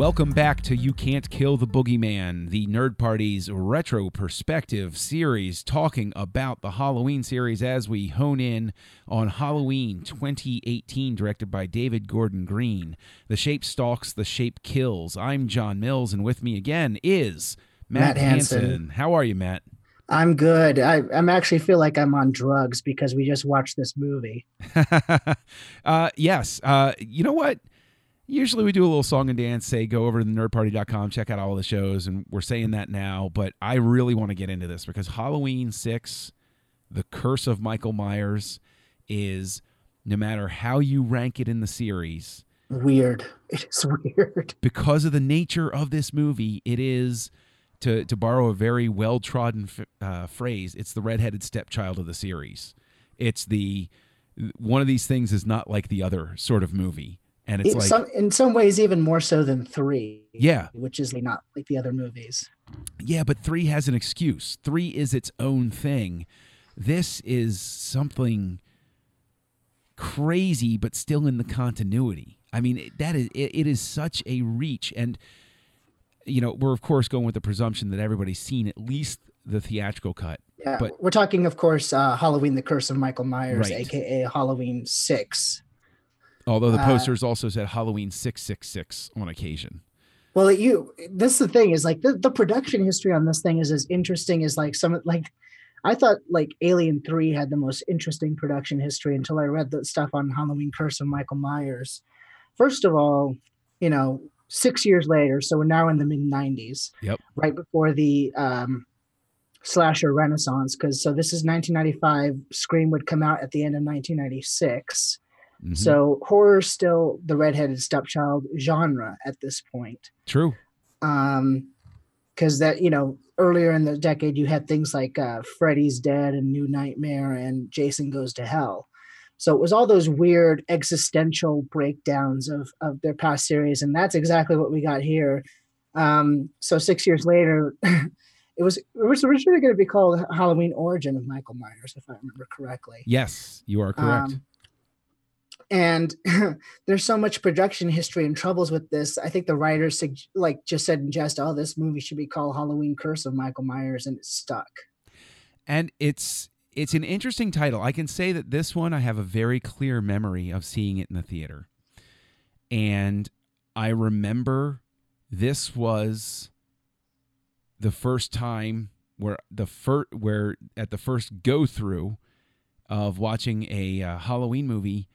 Welcome back to You Can't Kill the Boogeyman, the Nerd Party's retro perspective series talking about the Halloween series as we hone in on Halloween 2018, directed by David Gordon Green. The shape stalks, the shape kills. I'm John Mills, and with me again is Matt, Matt Hansen. Hansen. How are you, Matt? I'm good. I, I'm actually feel like I'm on drugs because we just watched this movie. uh, yes. Uh, you know what? Usually we do a little song and dance, say go over to the nerdparty.com, check out all the shows, and we're saying that now, but I really want to get into this because Halloween 6, The Curse of Michael Myers, is no matter how you rank it in the series, Weird. It is weird. because of the nature of this movie, it is, to, to borrow a very well trodden f- uh, phrase, it's the redheaded stepchild of the series. It's the one of these things is not like the other sort of movie. And it's In like, some, in some ways, even more so than three. Yeah. Which is not like the other movies. Yeah, but three has an excuse. Three is its own thing. This is something crazy, but still in the continuity. I mean, that is it, it is such a reach, and you know we're of course going with the presumption that everybody's seen at least the theatrical cut. Yeah. But- we're talking, of course, uh, Halloween: The Curse of Michael Myers, Right. aka Halloween Six. Although the Uh, posters also said Halloween six six six on occasion. Well, you. This is the thing is like the, the production history on this thing is as interesting as like some like. I thought like Alien Three had the most interesting production history until I read the stuff on Halloween Curse of Michael Myers. First of all, you know, six years later, so we're now in the mid '90s, Yep. right before the um, slasher renaissance. Because so this is 1995. Scream would come out at the end of 1996. Mhm. So horror's still the redheaded stepchild genre at this point true. um because that you know earlier in the decade you had things like uh freddy's dead and new nightmare and jason goes to hell so it was all those weird existential breakdowns of of their past series and that's exactly what we got here um so six years later it was it was originally going to be called halloween origin of michael myers if i remember correctly Yes, you are correct. um, and there's so much production history and troubles with this. I think the writers like just said in jest, "Oh, this movie should be called Halloween Curse of Michael Myers," and it's stuck. and it's it's an interesting title. I can say that this one I have a very clear memory of seeing it in the theater. And I remember this was the first time where the first where at the first go through of watching a uh, Halloween movie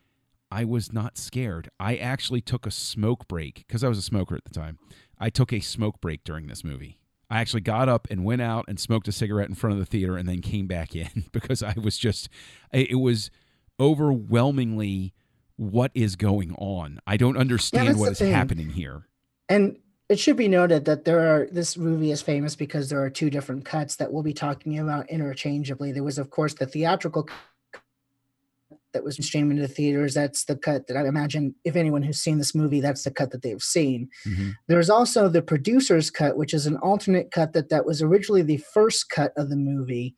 I was not scared. I actually took a smoke break because I was a smoker at the time. I took a smoke break during this movie. I actually got up and went out and smoked a cigarette in front of the theater and then came back in because I was just, it was overwhelmingly what is going on. I don't understand that's what is thing. happening here. And it should be noted that there are this movie is famous because there are two different cuts that we'll be talking about interchangeably. There was, of course, the theatrical cut that was streamed into theaters. That's the cut that I imagine if anyone who's seen this movie, that's the cut that they've seen. Mhm. There's also the producer's cut, which is an alternate cut that that was originally the first cut of the movie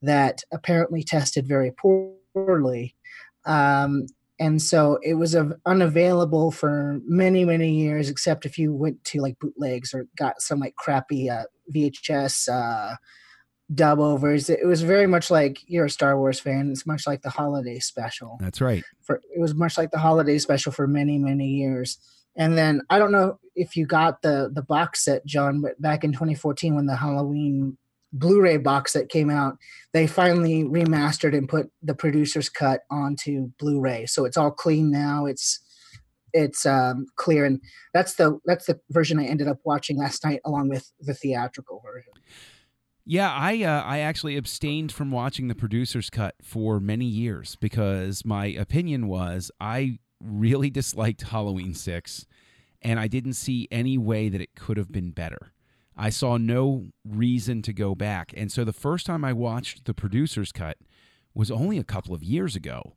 that apparently tested very poorly. Um, and so it was av- unavailable for many, many years, except if you went to like bootlegs or got some like crappy uh, VHS uh, dub overs. It was very much like you're a Star Wars fan. It's much like the holiday special That's right. for it was much like the holiday special for many many years and then i don't know if you got the the box set john but back in 2014 when the halloween blu-ray box set came out they finally remastered and put the producer's cut onto blu-ray so it's all clean now it's it's um clear and that's the that's the version i ended up watching last night along with the theatrical version Yeah, I uh, I actually abstained from watching the producer's cut for many years because my opinion was I really disliked Halloween 6 and I didn't see any way that it could have been better. I saw no reason to go back. And so the first time I watched the producer's cut was only a couple of years ago.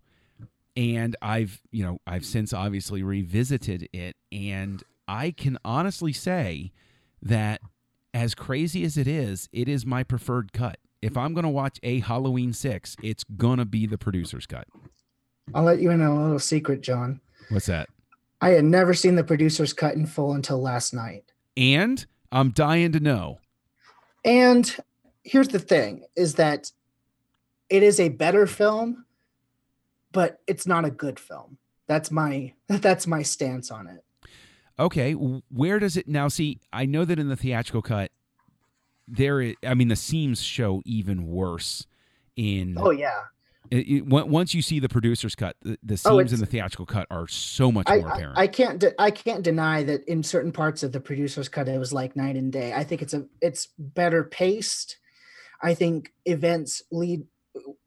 And I've, you know, I've since obviously revisited it and I can honestly say that as crazy as it is, it is my preferred cut. If I'm going to watch a Halloween 6, it's going to be the producer's cut. I'll let you in on a little secret, John. What's that? I had never seen the producer's cut in full until last night. And I'm dying to know. And here's the thing is that it is a better film, but it's not a good film. That's my that's my stance on it. Okay, where does it now see? I know that in the theatrical cut there is, I mean the seams show even worse in Oh yeah. it, it- once you see the producer's cut, the, the Oh, seams it's- in the theatrical cut are so much I, more apparent. I can't de- I can't deny that in certain parts of the producer's cut it was like night and day. I think it's a it's better paced. I think events lead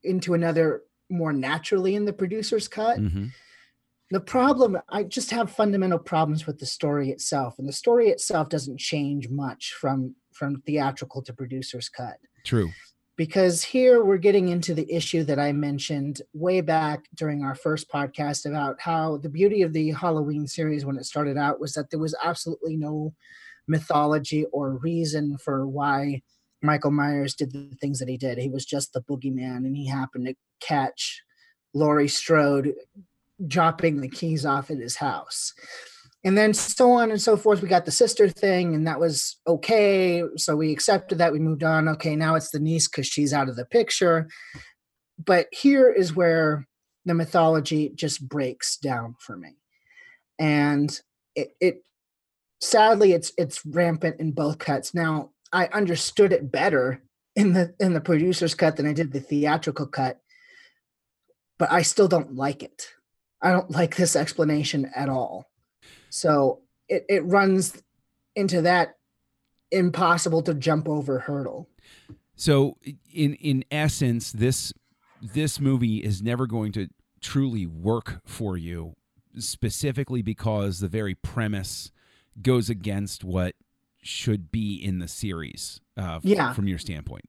into another more naturally in the producer's cut. Mhm. The problem I just have fundamental problems with the story itself, and the story itself doesn't change much from from theatrical to producer's cut True. because here we're getting into the issue that I mentioned way back during our first podcast about how the beauty of the Halloween series when it started out was that there was absolutely no mythology or reason for why Michael Myers did the things that he did. He was just the boogeyman and he happened to catch Laurie Strode dropping the keys off at his house and then so on and so forth. We got the sister thing, and that was okay. So we accepted that. We moved on. Okay, now it's the niece because she's out of the picture. But here is where the mythology just breaks down for me, and it, it sadly it's it's rampant in both cuts. Now I understood it better in the in the producer's cut than I did the theatrical cut, but I still don't like it. I don't like this explanation at all. So it, it runs into that impossible to jump over hurdle. So in in essence, this this movie is never going to truly work for you, specifically because the very premise goes against what should be in the series. Uh, Yeah. from your standpoint.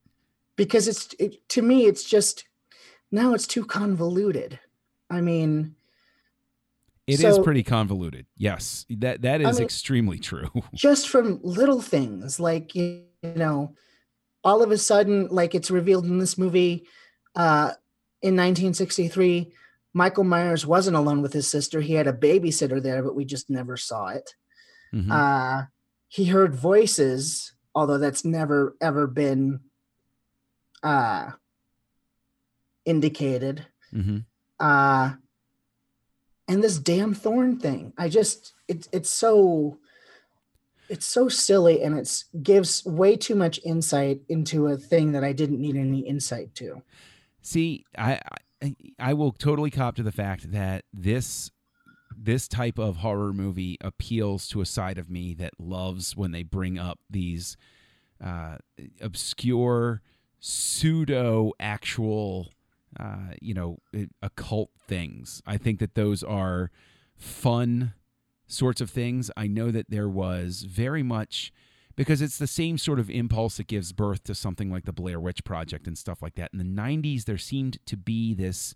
Because it's it, to me, it's just now it's too convoluted. I mean, It is So- pretty convoluted. Yes, that that I mean- extremely true. just from little things like you know, all of a sudden, like it's revealed in this movie uh, in 1963, Michael Myers wasn't alone with his sister. He had a babysitter there, but we just never saw it. Mhm. uh he heard voices although that's never ever been uh indicated Mhm. uh and this damn thorn thing. I just it's it's so it's so silly and it's gives way too much insight into a thing that i didn't need any insight to. See, I, I I will totally cop to the fact that this this type of horror movie appeals to a side of me that loves when they bring up these uh, obscure pseudo actual uh, you know occult things. I think that those are fun sorts of things. I know that there was very much because it's the same sort of impulse that gives birth to something like the Blair Witch Project and stuff like that. In the 90s, there seemed to be this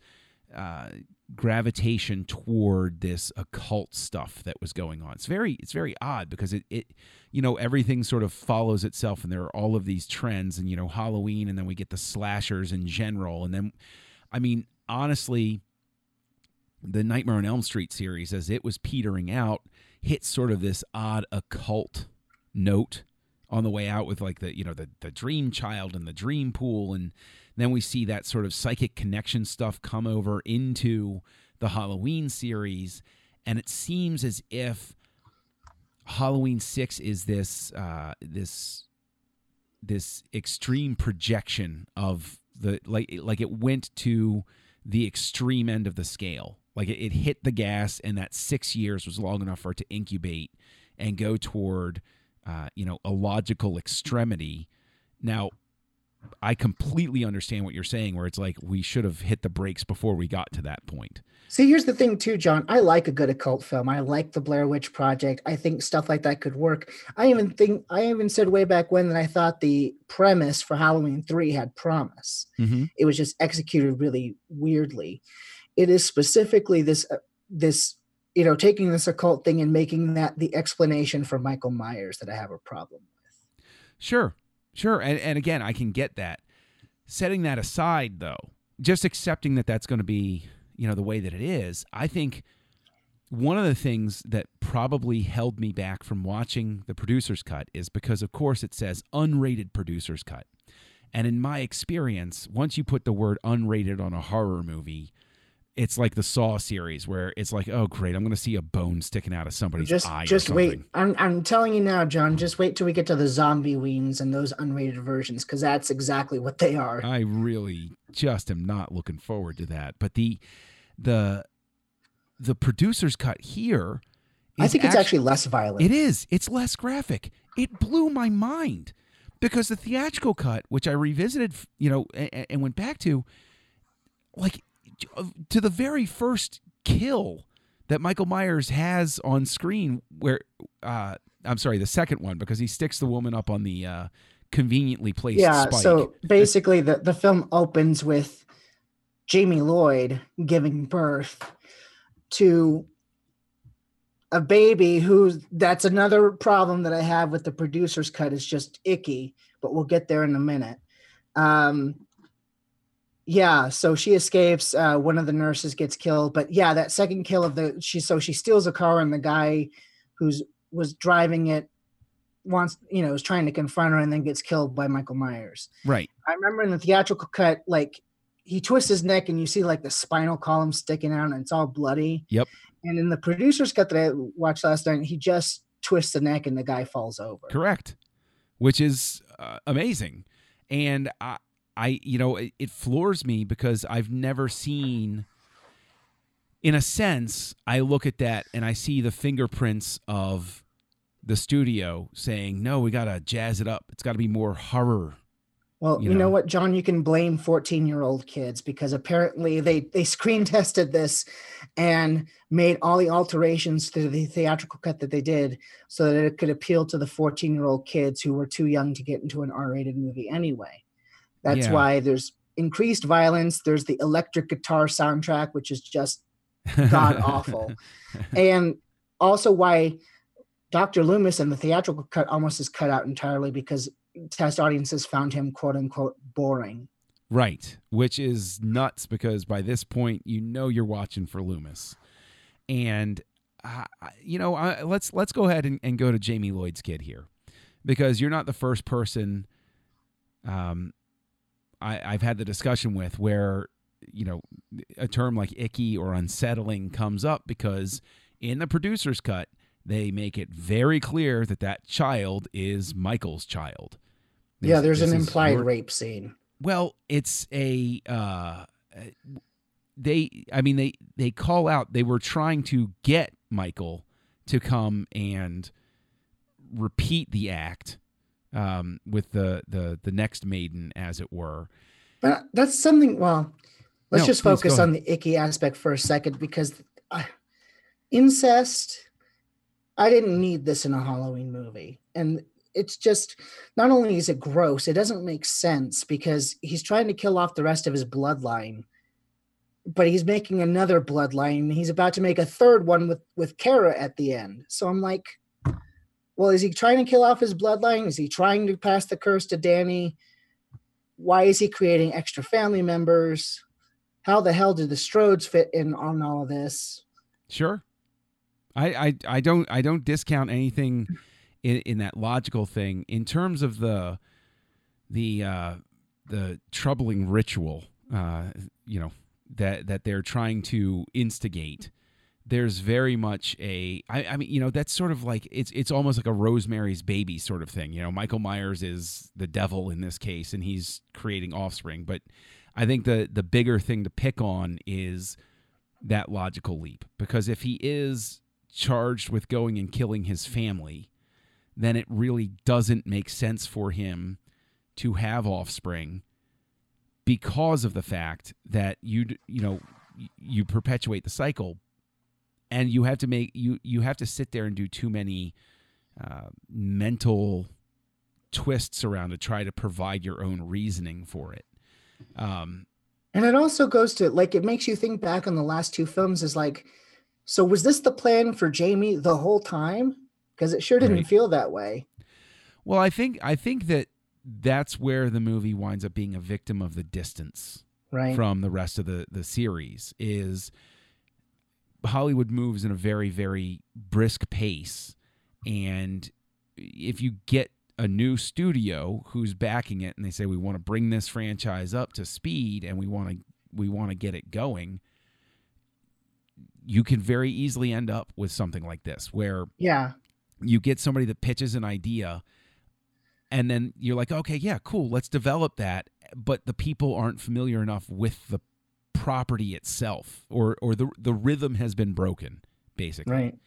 uh, gravitation toward this occult stuff that was going on. It's very, it's very odd because it, it, you know, everything sort of follows itself, and there are all of these trends, and you know, Halloween, and then we get the slashers in general, and then, I mean, honestly, the Nightmare on Elm Street series, as it was petering out, hit sort of this odd occult note on the way out with like the you know the the dream child and the dream pool. And then we see that sort of psychic connection stuff come over into the Halloween series. And it seems as if Halloween 6 is this uh this this extreme projection of the like like it went to the extreme end of the scale like it, it hit the gas and that 6 years was long enough for it to incubate and go toward uh, you know, a logical extremity. Now, I completely understand what you're saying. Where it's like we should have hit the brakes before we got to that point. See, here's the thing, too, John. I like a good occult film. I like the Blair Witch Project. I think stuff like that could work. I even think I even said way back when that I thought the premise for Halloween three had promise. Mm-hmm. It was just executed really weirdly. It is specifically this uh, this you know taking this occult thing and making that the explanation for Michael Myers that I have a problem with. Sure, sure, and and again, I can get that. Setting that aside, though, just accepting that that's going to be you know the way that it is i think one of the things that probably held me back from watching the producer's cut is because of course it says unrated producer's cut and in my experience once you put the word unrated on a horror movie it's like the Saw series where it's like, oh great, I'm going to see a bone sticking out of somebody's just, eye. Just wait. I'm I'm telling you now, John. Just wait till we get to the zombie weens and those unrated versions, because that's exactly what they are. I really just am not looking forward to that. But the the the producer's cut here. I think it's actually less violent. It is. It's less graphic. It blew my mind because the theatrical cut, which I revisited, you know, and, and went back to, like, to the very first kill that Michael Myers has on screen, where uh, I'm sorry, the second one because he sticks the woman up on the uh, conveniently placed yeah. spike. So basically, the the film opens with Jamie Lloyd giving birth to a baby who that's another problem that I have with the producer's cut is just icky, but we'll get there in a minute. Um yeah, so she escapes, uh one of the nurses gets killed, but yeah, that second kill of the she so she steals a car and the guy who's was driving it wants you know is trying to confront her and then gets killed by Michael Myers. right. I remember in the theatrical cut, like he twists his neck and you see like the spinal column sticking out and it's all bloody. Yep. And in the producer's cut that I watched last night, he just twists the neck and the guy falls over. Correct. Which is uh, amazing. And I, I, you know, it, it floors me because I've never seen, in a sense, I look at that and I see the fingerprints of the studio saying, no, we got to jazz it up. It's got to be more horror. Well, you you, know. know. what, John, you can blame 14 year old kids because apparently they, they screen tested this and made all the alterations to the theatrical cut that they did so that it could appeal to the 14 year old kids who were too young to get into an R rated movie anyway. That's Yeah. why there's increased violence. There's the electric guitar soundtrack, which is just god awful. and also why Dr. Loomis and the theatrical cut almost is cut out entirely because test audiences found him quote unquote boring. Right, which is nuts because by this point you know you're watching for Loomis, and uh, you know I, let's let's go ahead and, and go to Jamie Lloyd's kid here, because you're not the first person. Um, I, I've had the discussion with where you know a term like icky or unsettling comes up because in the producer's cut they make it very clear that that child is Michael's child. yeah, there's an implied rape scene. well, it's a uh, they. I mean, they they call out. They were trying to get Michael to come and repeat the act um, with the the the next maiden, as it were. But that's something. Well, let's No, just focus on the icky aspect for a second because uh, incest. I didn't need this in a Halloween movie, and it's just not only is it gross, it doesn't make sense because he's trying to kill off the rest of his bloodline, but he's making another bloodline. He's about to make a third one with with Kara at the end. So I'm like, well, is he trying to kill off his bloodline? Is he trying to pass the curse to Danny? why is he creating extra family members? How the hell did the Strodes fit in on all of this? Sure. I, I, I don't I don't discount anything in, in that logical thing in terms of the the uh, the troubling ritual uh, you know that that they're trying to instigate. There's very much a I, I mean you know that's sort of like it's it's almost like a Rosemary's Baby sort of thing. You know Michael Myers is the devil in this case and he's creating offspring, but I think the the bigger thing to pick on is that logical leap because if he is charged with going and killing his family, then it really doesn't make sense for him to have offspring because of the fact that you you know you perpetuate the cycle and you have to make you you have to sit there and do too many uh, mental twists around to try to provide your own reasoning for it um And it also goes to like it makes you think back on the last two films is like, so was this the plan for Jamie the whole time? Because it sure didn't Right. feel that way. well i think i think that that's where the movie winds up being a victim of the distance Right. from the rest of the the series is Hollywood moves in a very very brisk pace and if you get a new studio who's backing it and they say we want to bring this franchise up to speed and we want to we want to get it going you can very easily end up with something like this where yeah. you get somebody that pitches an idea and then you're like okay yeah cool let's develop that but the people aren't familiar enough with the property itself or or the the rhythm has been broken basically Right.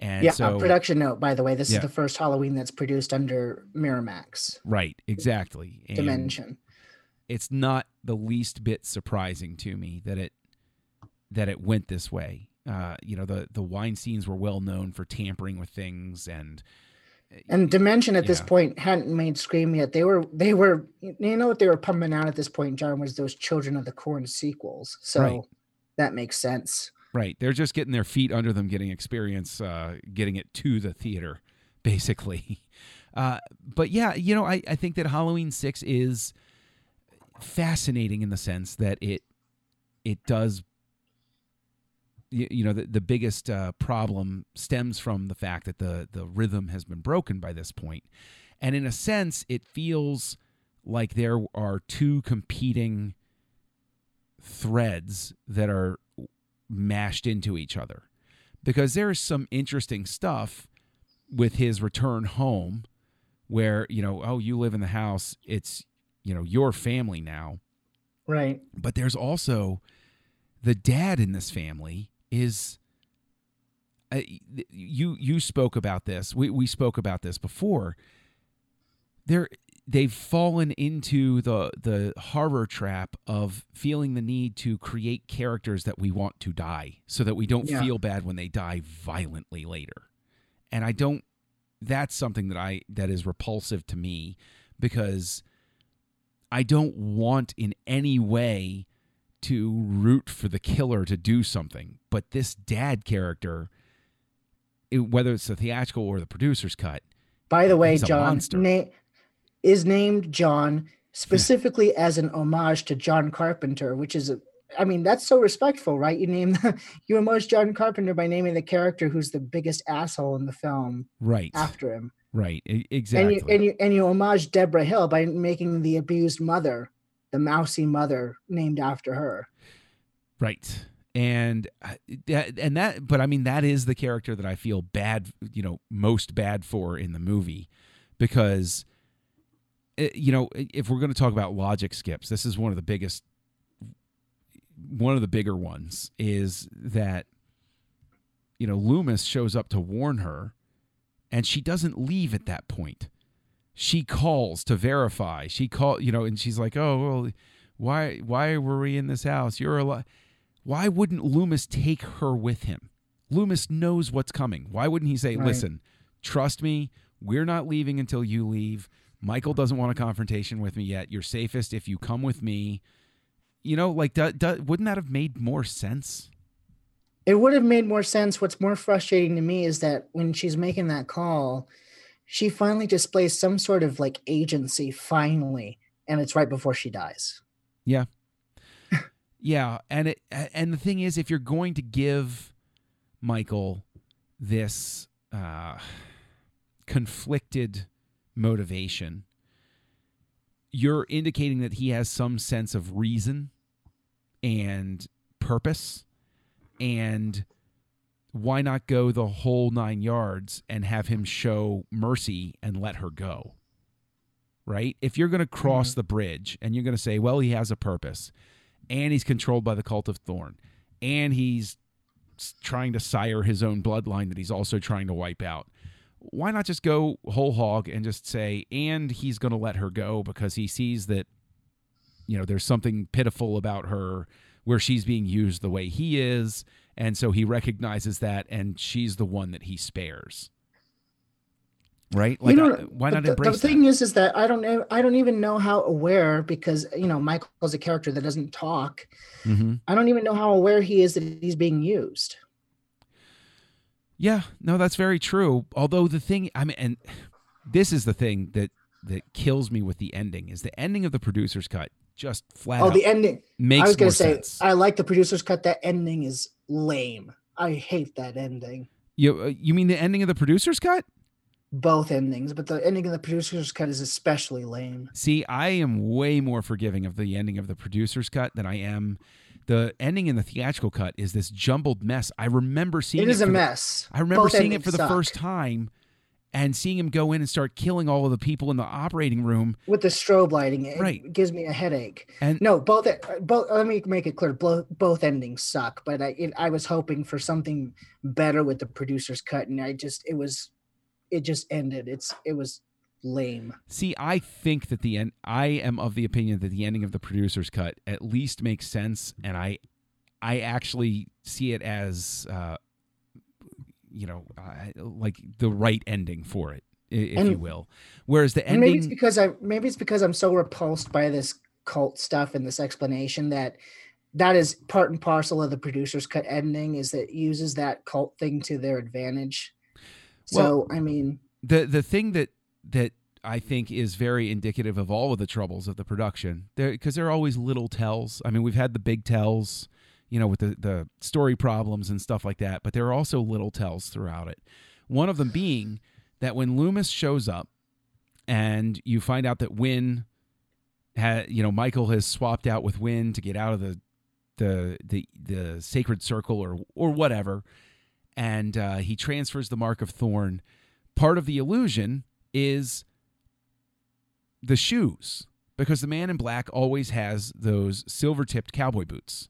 and yeah. so a production note, by the way, this Yeah. is the first Halloween that's produced under Miramax right exactly And Dimension. it's not the least bit surprising to me that it that it went this way uh you know the the Weinsteins were well known for tampering with things and And Dimension at this point hadn't made Scream yet. They were they were you know what they were pumping out at this point, John, was those Children of the Corn sequels. So Right. that makes sense. Right. They're just getting their feet under them, getting experience, uh, getting it to the theater, basically. Uh, but yeah, you know, I, I think that Halloween Six is fascinating in the sense that it it does. You, you know, the, the biggest uh, problem stems from the fact that the the rhythm has been broken by this point, and in a sense, it feels like there are two competing threads that are mashed into each other. Because there is some interesting stuff with his return home where you know oh you live in the house. It's you know your family now. Right. but there's also the dad in this family is uh, you you spoke about this. We we spoke about this before. They're they've fallen into the the horror trap of feeling the need to create characters that we want to die so that we don't Yeah. feel bad when they die violently later. And i don't that's something that i that is repulsive to me because i don't want in any way to root for the killer to do something but this dad character it, whether it's the theatrical or the producer's cut By the way, John na- is named John specifically as an homage to John Carpenter, which is, a, I mean, that's so respectful, right? You name the, you homage John Carpenter by naming the character who's the biggest asshole in the film right. after him, right. E- and exactly you and you and you homage Debra Hill by making the abused mother, the mousy mother, named after her. Right. And uh, that, and that, but I mean, that is the character that I feel bad, you know, most bad for in the movie because, uh, you know, if we're going to talk about logic skips, this is one of the biggest, one of the bigger ones is that, you know, Loomis shows up to warn her and she doesn't leave at that point. She calls to verify. She call, you know, and she's like, "Oh, well, why why were we in this house? You're alive." Why wouldn't Loomis take her with him? Loomis knows what's coming. Why wouldn't he say, Right. "Listen, trust me, we're not leaving until you leave. Michael doesn't want a confrontation with me yet. You're safest if you come with me." You know, like do, do, wouldn't that have made more sense? It would have made more sense. What's more frustrating to me is that when she's making that call, she finally displays some sort of like agency, finally, and it's right before she dies. Yeah, Yeah. and it and the thing is, if you're going to give Michael this uh, conflicted motivation, you're indicating that he has some sense of reason and purpose, and why not go the whole nine yards and have him show mercy and let her go? Right? If you're going to cross mm-hmm. the bridge and you're going to say, well, he has a purpose and he's controlled by the cult of Thorn, and he's trying to sire his own bloodline that he's also trying to wipe out. why not just go whole hog and just say, and he's going to let her go because he sees that, you know, there's something pitiful about her where she's being used the way he is. And so he recognizes that and she's the one that he spares. Right? Like, you know, I- why not the, embrace the thing that? is, is that I don't know. I don't even know how aware because you know Michael's a character that doesn't talk. Mhm. I don't even know how aware he is that he's being used. Yeah, no, that's very true. Although the thing, I mean, and this is the thing that that kills me with the ending is the ending of the producer's cut just flat Oh, out the ending. makes I was gonna say sense. I like the producer's cut. That ending is lame. I hate that ending. you uh, you mean the ending of the producer's cut? Both endings, but the ending of the producer's cut is especially lame. See, I am way more forgiving of the ending of the producer's cut than I am the ending in the theatrical cut. Is this jumbled mess? I remember seeing It is for a the- mess. I remember Both seeing it for the suck. first time and seeing him go in and start killing all of the people in the operating room. with the strobe lighting. It Right. gives me a headache. And No, both both. Let me make it clear. Both both endings suck. But I it, I was hoping for something better with the producer's cut, and I just it was, it just ended. It's it was lame. See, I think that the end. I am of the opinion that the ending of the producer's cut at least makes sense, and I, I actually see it as, uh, you know, uh, like the right ending for it, if And- you will. Whereas the And maybe it's because I maybe it's because I'm so repulsed by this cult stuff and this explanation that that is part and parcel of the producer's cut ending is that it uses that cult thing to their advantage. So I mean, the the thing that that I think is very indicative of all of the troubles of the production, there because there are always little tells. I mean, we've had the big tells, you know, with the the story problems and stuff like that, but there are also little tells throughout it. One of them being that when Loomis shows up, and you find out that Wynn had, you know, Michael has swapped out with Wynn to get out of the the the the sacred circle or or whatever, and uh, he transfers the mark of Thorn. Part of the illusion is the shoes because the man in black always has those silver tipped cowboy boots.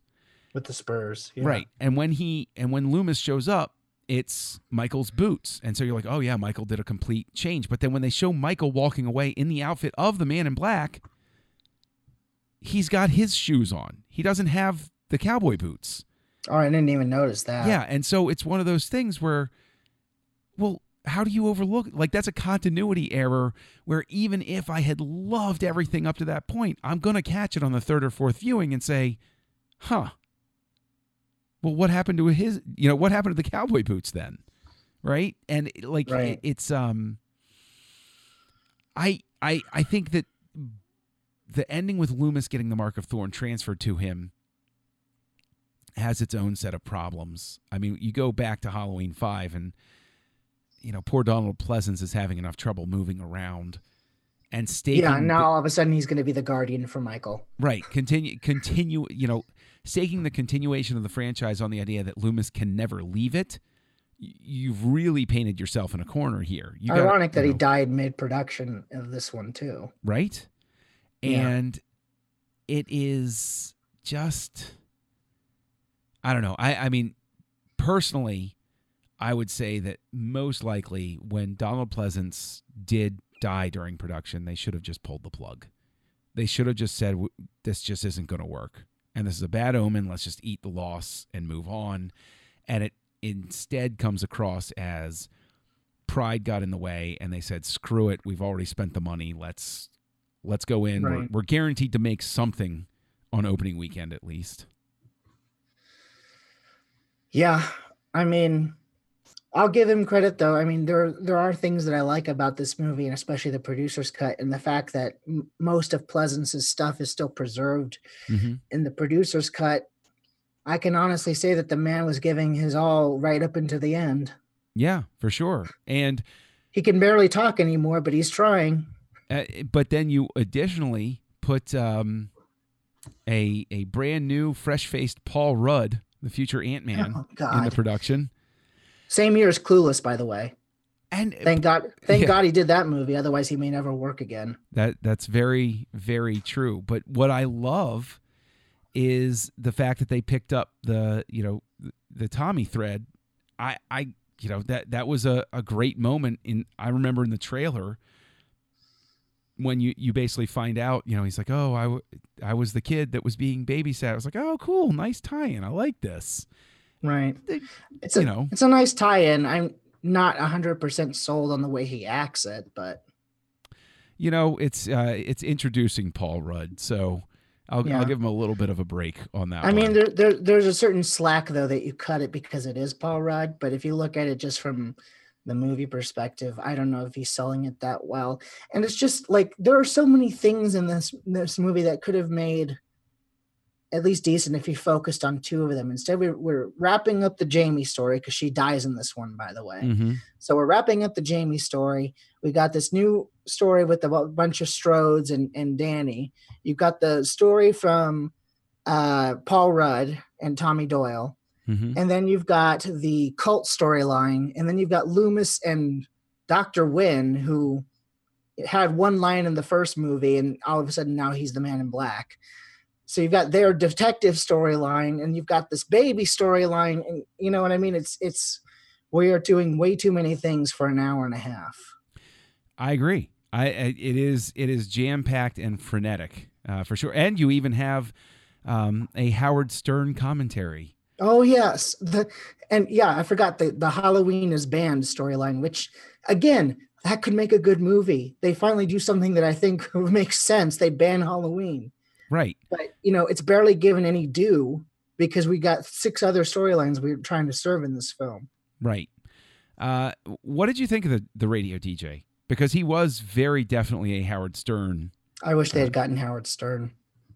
With the Spurs, yeah. Right. And when he and when Loomis shows up, it's Michael's boots. And so you're like, "Oh yeah, Michael did a complete change." But then when they show Michael walking away in the outfit of the man in black, he's got his shoes on. He doesn't have the cowboy boots. Oh, I didn't even notice that. Yeah, and so it's one of those things where, well, how do you overlook? Like that's a continuity error. Where even if I had loved everything up to that point, I'm gonna catch it on the third or fourth viewing and say, "Huh." Well, what happened to his? You know, what happened to the cowboy boots then? Right, and like Right. it- it's um. I I I think that the ending with Loomis getting the mark of Thorn transferred to him has its own set of problems. I mean, you go back to Halloween 5 and you know, poor Donald Pleasence is having enough trouble moving around and staking Yeah. Now all of a sudden he's going to be the guardian for Michael. right, continue continue, you know, staking the continuation of the franchise on the idea that Loomis can never leave it. You've really painted yourself in a corner here. You Ironic that you he died mid-production of this one too. right? Yeah. And it is just I don't know. I I mean personally I would say that most likely when Donald Pleasence did die during production, they should have just pulled the plug. They should have just said this just isn't going to work and this is a bad omen, let's just eat the loss and move on. And it instead comes across as pride got in the way and they said screw it, we've already spent the money, let's let's go in. We're, we're guaranteed to make something on opening weekend at least. Yeah, I mean, I'll give him credit though. I mean, there there are things that I like about this movie, and especially the producer's cut, and the fact that m- most of Pleasence's stuff is still preserved Mm-hmm. in the producer's cut. I can honestly say that the man was giving his all right up into the end. Yeah, for sure. And He can barely talk anymore, but he's trying. uh, but then you additionally put um, a a brand new, fresh faced Paul Rudd, the future Ant Man, Oh, in the production. Same year as Clueless, by the way. And Thank God. Thank Yeah. God he did that movie. Otherwise, he may never work again. That that's very very true. But what I love is the fact that they picked up the you know the, Tommy thread. I I you know that that was a, a great moment in I remember in the trailer when you you basically find out you know he's like oh I, w- I was the kid that was being babysat I was like oh cool nice tie-in I like this Right. They- It's you a know. it's a nice tie-in. I'm not hundred percent sold on the way he acts it, but you know it's uh it's introducing Paul Rudd so I'll, Yeah. I'll give him a little bit of a break on that I mean there, there there's a certain slack though that you cut it because it is Paul Rudd, but if you look at it just from the movie perspective, I don't know if he's selling it that well. And it's just like there are so many things in this this movie that could have made at least decent if you focused on two of them. Instead, we're, we're wrapping up the Jamie story because she dies in this one, by the way. Mhm. So we're wrapping up the Jamie story. We got this new story with a bunch of Strodes and, and Danny. You've got the story from uh, Paul Rudd and Tommy Doyle. Mhm. And then you've got the cult storyline. And then you've got Loomis and Dr. Wynn, who had one line in the first movie, and all of a sudden now he's the man in black. So you've got their detective storyline, and you've got this baby storyline, and you know what I mean? It's it's we are doing way too many things for an hour and a half. I agree. I, I it is it is jam packed and frenetic uh, for sure. And you even have um, a Howard Stern commentary. Oh yes, the and yeah, I forgot the the Halloween is banned storyline, which again that could make a good movie. They finally do something that I think makes sense. They ban Halloween, Right. but you know it's barely given any due because we got six other storylines we are trying to serve in this film. Right. Uh, what did you think of the the radio DJ? Because he was very definitely a Howard Stern. I wish they had gotten Howard Stern.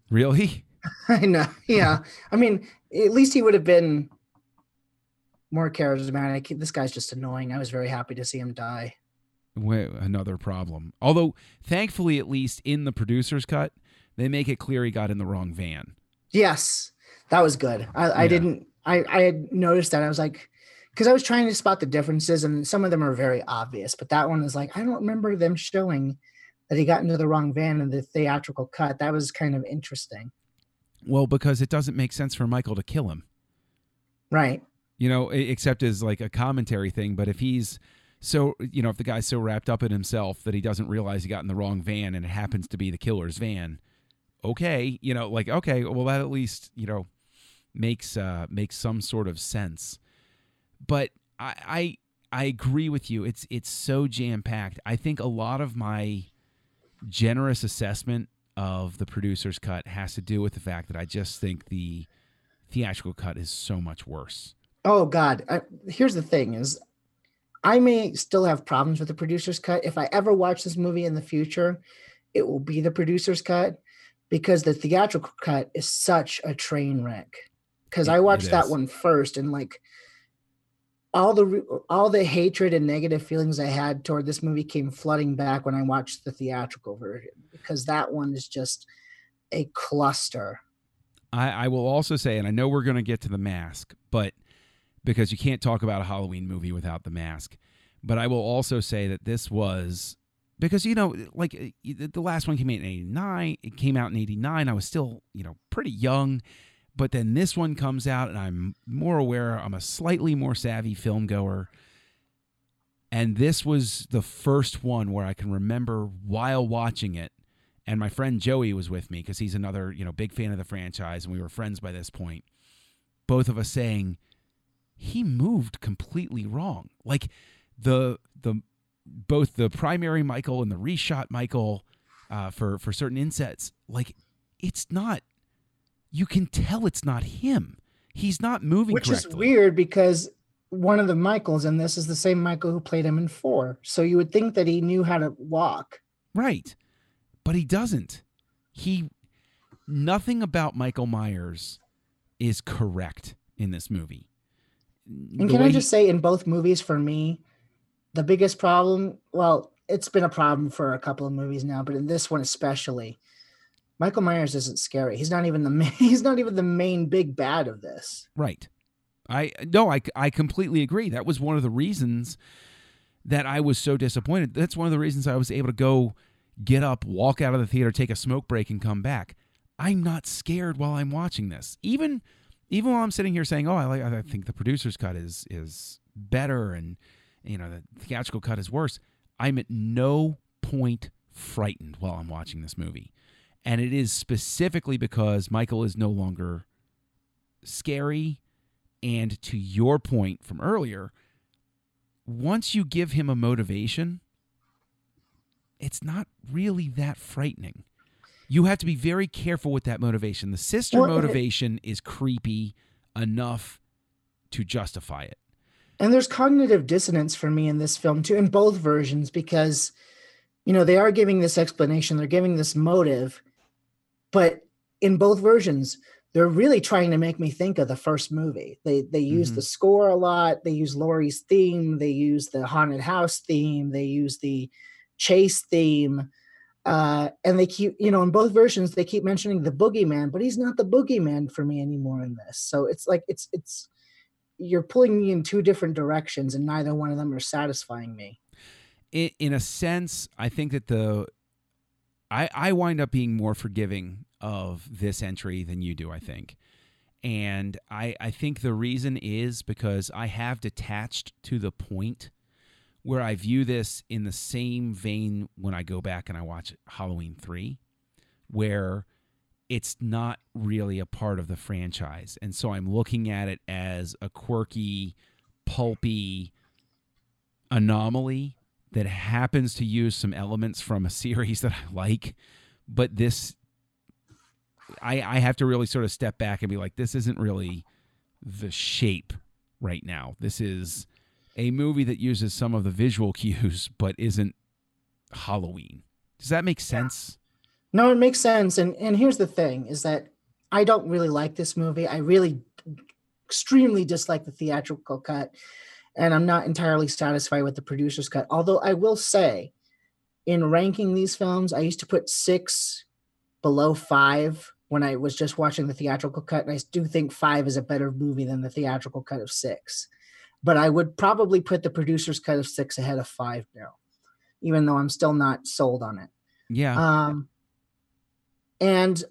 Really? I know, yeah. I mean, at least he would have been more charismatic. This guy's just annoying. I was very happy to see him die. Wa- Another problem. Although, thankfully, at least in the producer's cut, they make it clear he got in the wrong van. Yes, that was good. I, I didn't. I I had noticed that. I was like, because I was trying to spot the differences, and some of them are very obvious. But that one is like, I don't remember them showing that he got into the wrong van in the theatrical cut. That was kind of interesting, Well, because it doesn't make sense for Michael to kill him. right? you know, except as like a commentary thing. But if he's so, you know, if the guy's so wrapped up in himself that he doesn't realize he got in the wrong van and it happens to be the killer's van, okay, you know, like okay, well that at least you know makes uh makes some sort of sense. But I I, I agree with you. It's it's so jam packed. I think a lot of my generous assessment of the producer's cut has to do with the fact that I just think the theatrical cut is so much worse. Oh God! I, here's the thing: is I may still have problems with the producer's cut. If I ever watch this movie in the future, it will be the producer's cut because the theatrical cut is such a train wreck. Because I watched that one first, and like all the all the hatred and negative feelings I had toward this movie came flooding back when I watched the theatrical version because that one is just a cluster. I, I will also say, and I know we're going to get to the mask, but because you can't talk about a Halloween movie without the mask, but I will also say that this was because you know, like uh, the last one came out in '89. It came out in '89. I was still, you know, pretty young, but then this one comes out, and I'm more aware. I'm a slightly more savvy film goer. And this was the first one where I can remember while watching it and my friend Joey was with me because he's another you know big fan of the franchise, and we were friends by this point. Both of us saying he moved completely wrong, like the the both the primary Michael and the reshot Michael uh, for for certain insets, like it's not. You can tell it's not him. He's not moving which is weird because one of the Michaels in this is the same Michael who played him in four. So you would think that he knew how to walk. Right. But he doesn't. He nothing about Michael Myers is correct in this movie. And The can I just say, in both movies, for me, the biggest problem, well, it's been a problem for a couple of movies now, but in this one especially, Michael Myers isn't scary. He's not even the main, he's not even the main big bad of this. right. I no, I I completely agree. That was one of the reasons that I was so disappointed. That's one of the reasons I was able to go get up, walk out of the theater, take a smoke break and come back. I'm not scared while I'm watching this. Even even while I'm sitting here saying, "Oh, I like I think the producer's cut is is better and you know the theatrical cut is worse. I'm at no point frightened while I'm watching this movie. And it is specifically because Michael is no longer scary. And to your point from earlier, once you give him a motivation, it's not really that frightening. You have to be very careful with that motivation. The sister Well, motivation is creepy enough to justify it. And there's cognitive dissonance for me in this film too, in both versions, because you know they are giving this explanation, they're giving this motive, but in both versions, they're really trying to make me think of the first movie. They they use Mhm. the score a lot, they use Laurie's theme, they use the haunted house theme, they use the chase theme. Uh, and they keep, you know, in both versions, they keep mentioning the boogeyman, but he's not the boogeyman for me anymore in this. So it's like it's it's you're pulling me in two different directions and neither one of them are satisfying me in, in a sense, I think that the I I wind up being more forgiving of this entry than you do. I think, and I I think the reason is because I have detached to the point where I view this in the same vein when I go back and I watch Halloween three, where it's not really a part of the franchise, and so I'm looking at it as a quirky, pulpy anomaly that happens to use some elements from a series that I like, but this I I have to really sort of step back and be like this isn't really the shape right now. This is a movie that uses some of the visual cues but isn't Halloween. Does that make sense? No it makes sense. And and here's the thing is that i don't really like this movie. I really extremely dislike the theatrical cut and i'm not entirely satisfied with the producer's cut. Although i will say in ranking these films i used to put six below five when i was just watching the theatrical cut and i do think five is a better movie than the theatrical cut of six. But i would probably put the producer's cut of six ahead of five now even though i'm still not sold on it. Yeah. um, and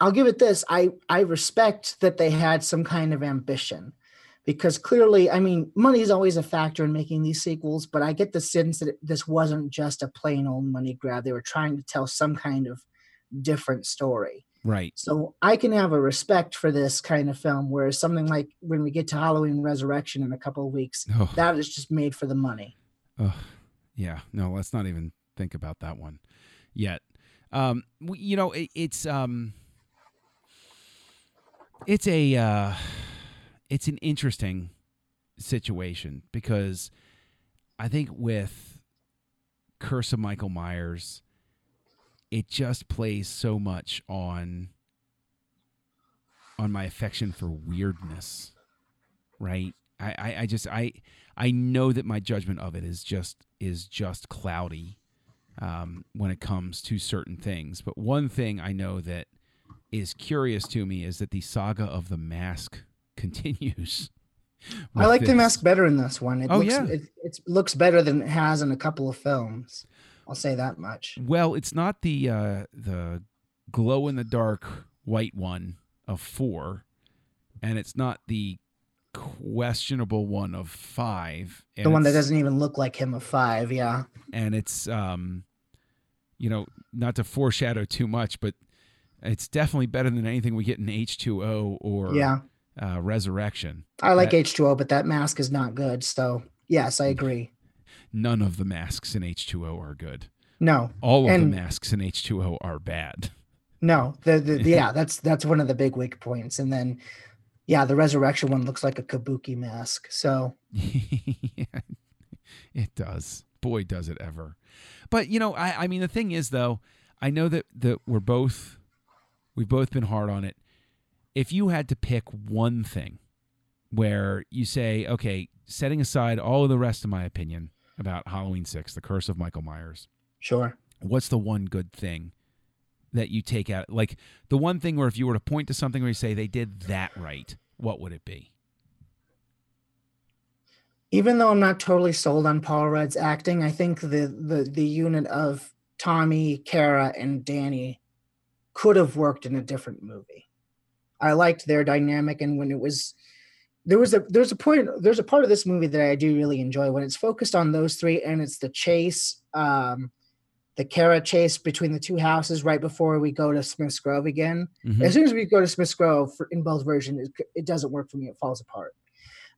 I'll give it this: I I respect that they had some kind of ambition, because clearly, I mean, money is always a factor in making these sequels. But I get the sense that it, this wasn't just a plain old money grab; they were trying to tell some kind of different story. right. So I can have a respect for this kind of film, whereas something like when we get to Halloween Resurrection in a couple of weeks, Oh, that is just made for the money. oh, yeah. No, let's not even think about that one yet. Um, you know, it, it's um, it's a uh, it's an interesting situation because I think with Curse of Michael Myers, it just plays so much on on my affection for weirdness, right? I, I, I just I I know that my judgment of it is just is just cloudy um, when it comes to certain things. But one thing I know that is curious to me is that the saga of the mask continues. I like the mask better in this one. It Oh, looks yeah. it, it looks better than it has in a couple of films. I'll say that much. Well, it's not the uh, the glow in the dark white one of four, and it's not the questionable one of five. The one that doesn't even look like him of five, yeah. and it's um you know not to foreshadow too much but it's definitely better than anything we get in h2o or Yeah. uh, resurrection I like That- H2O, but that mask is not good. So yes, I agree. none of the masks in h2o are good No. all of And- the masks in h2o are bad No. The, the yeah, that's that's one of the big weak points. And then yeah, the resurrection one looks like a kabuki mask. So yeah, it does boy does it ever. But you know I, I mean the thing is though i know that that we're both we've both been hard on it. If you had to pick one thing where you say okay setting aside all of the rest of my opinion about halloween 6 the curse of michael myers sure. what's the one good thing that you take out like the one thing where if you were to point to something where you say they did that right what would it be even though I'm not totally sold on Paul Rudd's acting, I think the the the unit of Tommy, Kara, and Danny could have worked in a different movie. I liked their dynamic, and when it was there was a there's a point there's a part of this movie that I do really enjoy when it's focused on those three and it's the chase, um, the Kara chase between the two houses right before we go to Smith's Grove again. Mhm. As soon as we go to Smith's Grove for, in both versions, it, it doesn't work for me. It falls apart.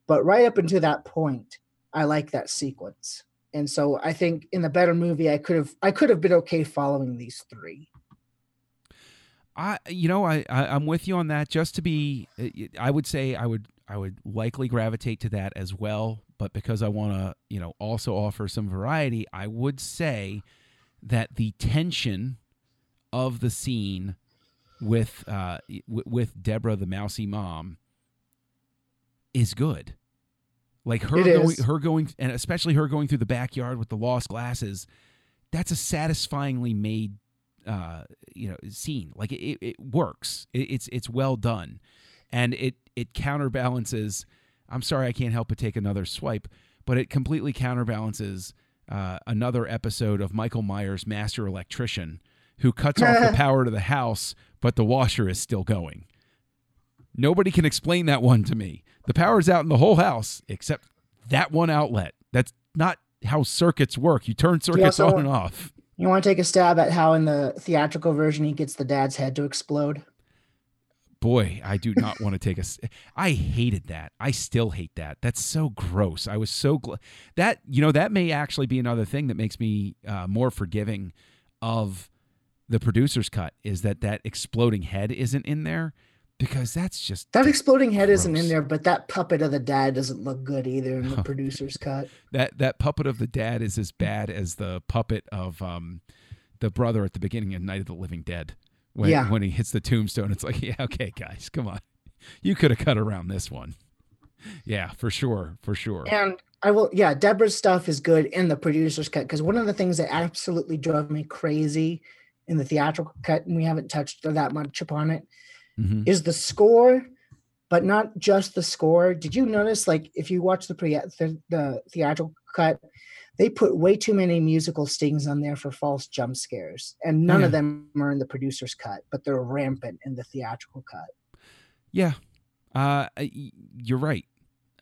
But right up until that point, I like that sequence, and so I think in the better movie, I could have I could have been okay following these three. I you know I, I I'm with you on that. Just to be, I would say I would I would likely gravitate to that as well. But because I want to you know also offer some variety, I would say that the tension of the scene with uh with Deborah the mousy mom is good. Like her going her going and especially her going through the backyard with the lost glasses. That's a satisfyingly made uh you know scene. Like it, it, works. It, it's it's well done. And it it counterbalances i'm sorry i can't help but take another swipe but it completely counterbalances uh, another episode of michael myers master electrician who cuts off the power to the house but the washer is still going. Nobody can explain that one to me the power's out in the whole house except that one outlet that's not how circuits work you turn circuits on and off You want to take a stab at how in the theatrical version he gets the dad's head to explode? boy, I do not want to take a. I hated that. I still hate that. That's so gross. I was so gl- that you know that may actually be another thing that makes me uh, more forgiving of the producer's cut is that that exploding head isn't in there because that's just That exploding head isn't in there, but that puppet of the dad doesn't look good either in the producer's cut. that that puppet of the dad is as bad as the puppet of um the brother at the beginning of Night of the Living Dead. When Yeah. when he hits the tombstone it's like yeah okay guys come on. You could have cut around this one. Yeah for sure for sure. And I will, yeah, Deborah's stuff is good in the producer's cut because one of the things that absolutely drove me crazy in the theatrical cut, and we haven't touched that much upon it, Mhm. is the score, but not just the score. Did you notice, like, if you watch the pre the, the theatrical cut, they put way too many musical stings on there for false jump scares, and none of them are in the producer's cut, but they're rampant in the theatrical cut. Yeah, uh, you're right.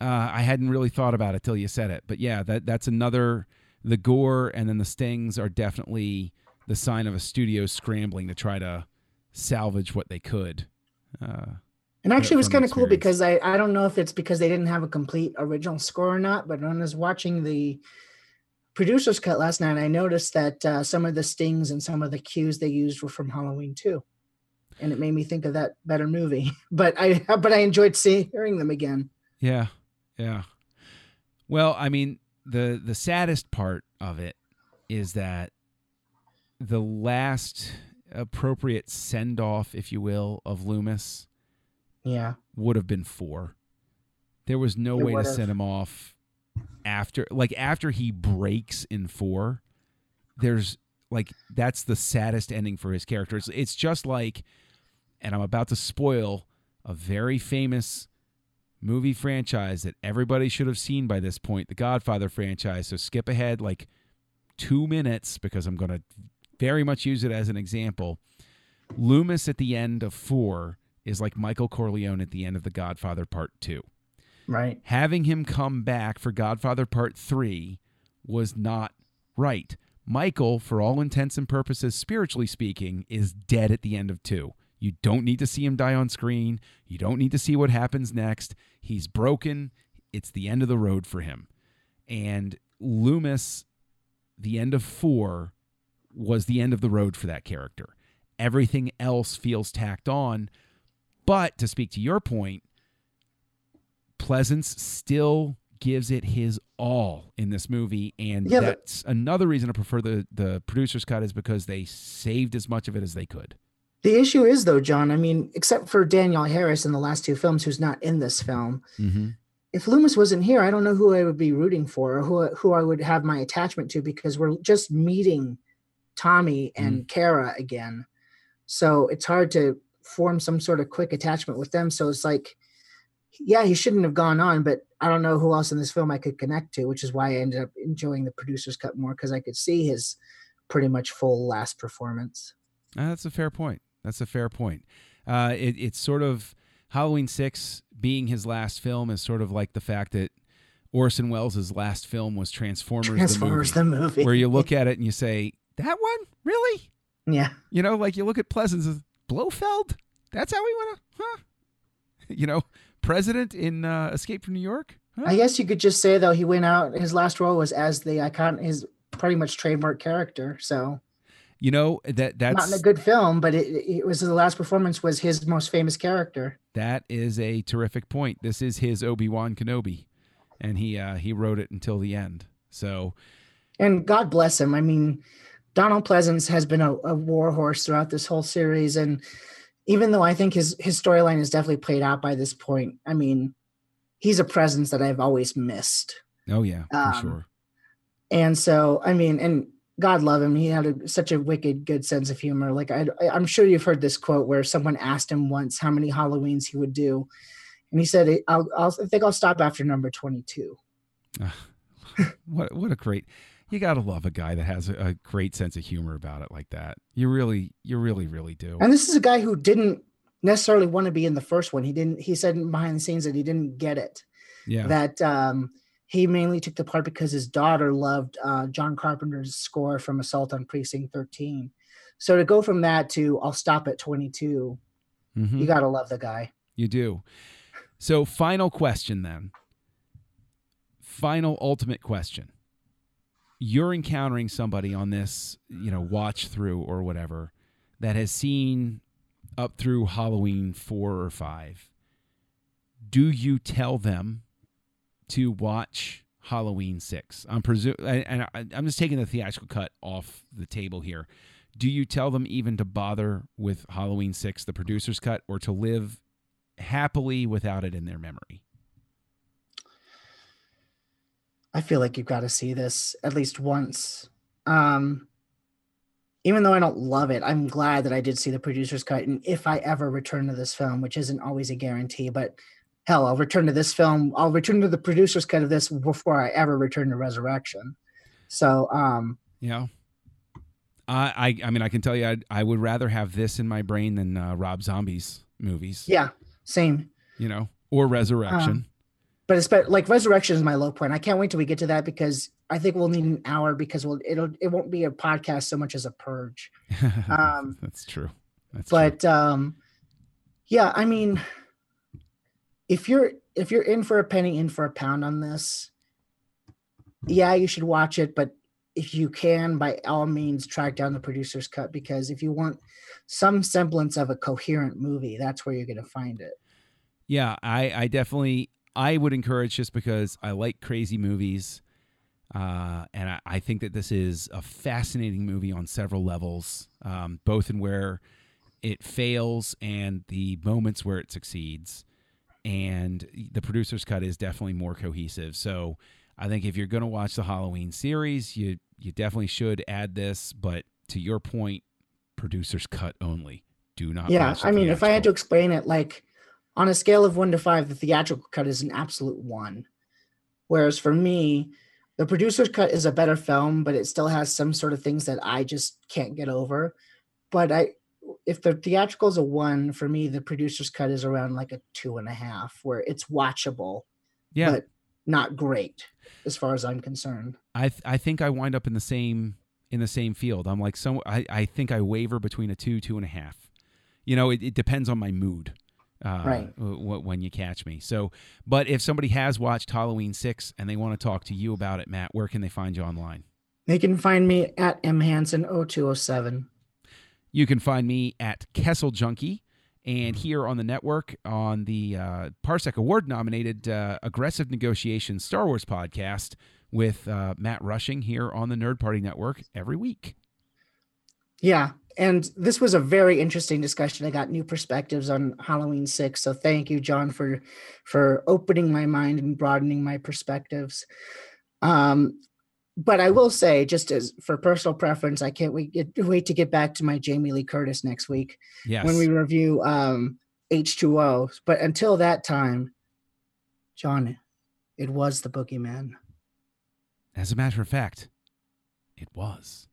Uh, I hadn't really thought about it till you said it, but yeah, that that's another. The gore and then the stings are definitely the sign of a studio scrambling to try to salvage what they could. Uh, And actually, it was kind of cool because I, I don't know if it's because they didn't have a complete original score or not, but when I was watching the producer's cut last night, I noticed that uh, some of the stings and some of the cues they used were from Halloween too, and it made me think of that better movie. But I but I enjoyed seeing hearing them again. yeah, yeah. Well, I mean, the the saddest part of it is that the last appropriate send off, if you will, of Loomis Yeah, would have been four. There was no It way to would've. send him off after like after he breaks in four. There's like that's the saddest ending for his character. It's, it's just like and I'm about to spoil a very famous movie franchise that everybody should have seen by this point, the Godfather franchise. So skip ahead like 2 minutes because I'm going to very much use it as an example. Loomis at the end of 4 is like Michael Corleone at the end of The Godfather Part 2. right. Having him come back for Godfather Part 3 was not right. Michael, for all intents and purposes, spiritually speaking, is dead at the end of 2. You don't need to see him die on screen. You don't need to see what happens next. He's broken. It's the end of the road for him. And Loomis, the end of 4, was the end of the road for that character. Everything else feels tacked on. But to speak to your point, Pleasence still gives it his all in this movie, and Yeah, but- that's another reason I prefer the the producer's cut is because they saved as much of it as they could. The issue is though, John. I mean, except for Danielle Harris in the last two films, who's not in this film. Mm-hmm. if Loomis wasn't here, I don't know who I would be rooting for or who who I would have my attachment to because we're just meeting Tommy and Kara again. So it's hard to form some sort of quick attachment with them. So it's like, yeah, he shouldn't have gone on, but I don't know who else in this film I could connect to, which is why I ended up enjoying the producer's cut more because I could see his pretty much full last performance. Uh, that's a fair point. That's a fair point. Uh, it, it's sort of Halloween 6 being his last film is sort of like the fact that Orson Welles' last film was Transformers, Transformers the movie, the movie. where you look at it and you say, that one? Really? yeah. You know, like you look at Pleasence as Blofeld? That's how we want to, huh? You know, President in uh, Escape from New York? Huh? I guess you could just say though he went out. His last role was as the icon, his pretty much trademark character. So You know, that that's not in a good film, but it, it was the last performance was his most famous character. That is a terrific point. This is his Obi Wan Kenobi, and he uh, he wrote it until the end. So And God bless him. I mean, Donald Pleasence has been a, a war horse throughout this whole series, and even though I think his his storyline is definitely played out by this point, I mean, he's a presence that I've always missed. oh yeah, for Um, sure. And so, I mean, and God love him. He had a, such a wicked good sense of humor. Like I, I'm sure you've heard this quote where someone asked him once how many Halloweens he would do, and he said, "I'll, I'll I think I'll stop after number 22." What what a great. You gotta love a guy that has a, a great sense of humor about it like that. You really, you really, really do. And this is a guy who didn't necessarily want to be in the first one. He didn't. He said behind the scenes that he didn't get it. Yeah, That um, he mainly took the part because his daughter loved uh, John Carpenter's score from Assault on Precinct 13. So to go from that to I'll stop at 22, Mhm. you gotta love the guy. You do. So, final question then. Final ultimate question. You're encountering somebody on this, you know, watch through or whatever that has seen up through Halloween 4 or 5. Do you tell them to watch Halloween 6? I'm presu- and I, I'm just taking the theatrical cut off the table here. Do you tell them even to bother with Halloween 6, the producer's cut, or to live happily without it in their memory. I feel like you've got to see this at least once. Um, even though I don't love it, I'm glad that I did see the producer's cut. And if I ever return to this film, which isn't always a guarantee, but hell, I'll return to this film. I'll return to the producer's cut of this before I ever return to Resurrection. So, um, know, I I, I mean I can tell you I'd, I would rather have this in my brain than uh, Rob Zombie's movies. yeah, same. You know, or Resurrection. But it's like Resurrection is my low point. I can't wait till we get to that because I think we'll need an hour because we'll it'll it won't be a podcast so much as a purge. um, That's true. That's true. but um yeah i mean if you're if you're in for a penny in for a pound on this yeah you should watch it but if you can by all means track down the producer's cut because if you want some semblance of a coherent movie that's where you're going to find it Yeah, I, I definitely I would encourage just because I like crazy movies, uh, and I, I think that this is a fascinating movie on several levels, um, both in where it fails and the moments where it succeeds. And the producer's cut is definitely more cohesive. So I think if you're going to watch the Halloween series, you you definitely should add this. But to your point, producer's cut only. Do not. yeah i mean if i had to explain it like on a scale of one to five the theatrical cut is an absolute one whereas for me the producer's cut is a better film but it still has some sort of things that i just can't get over but i if the theatrical is a one for me the producer's cut is around like a two and a half where it's watchable yeah, but not great as far as i'm concerned I th- I think I wind up in the same in the same field. I'm like some I, I think I waver between a two two and a half. You know, it, it depends on my mood. Uh, Right. w- when you catch me. So, but if somebody has watched Halloween six and they want to talk to you about it, Matt, where can they find you online? they can find me at m hansen 0207 You can find me at Kessel Junkie and here on the network on the uh, Parsec Award nominated uh, Aggressive Negotiations Star Wars podcast with uh, Matt Rushing here on the Nerd Party Network every week. Yeah. And this was a very interesting discussion. I got new perspectives on Halloween 6. So thank you, John, for for opening my mind and broadening my perspectives. Um, but I will say, just as for personal preference, I can't wait, get, wait to get back to my Jamie Lee Curtis next week Yes. when we review um, H2O. But until that time, John, it was the boogeyman. As a matter of fact, it was.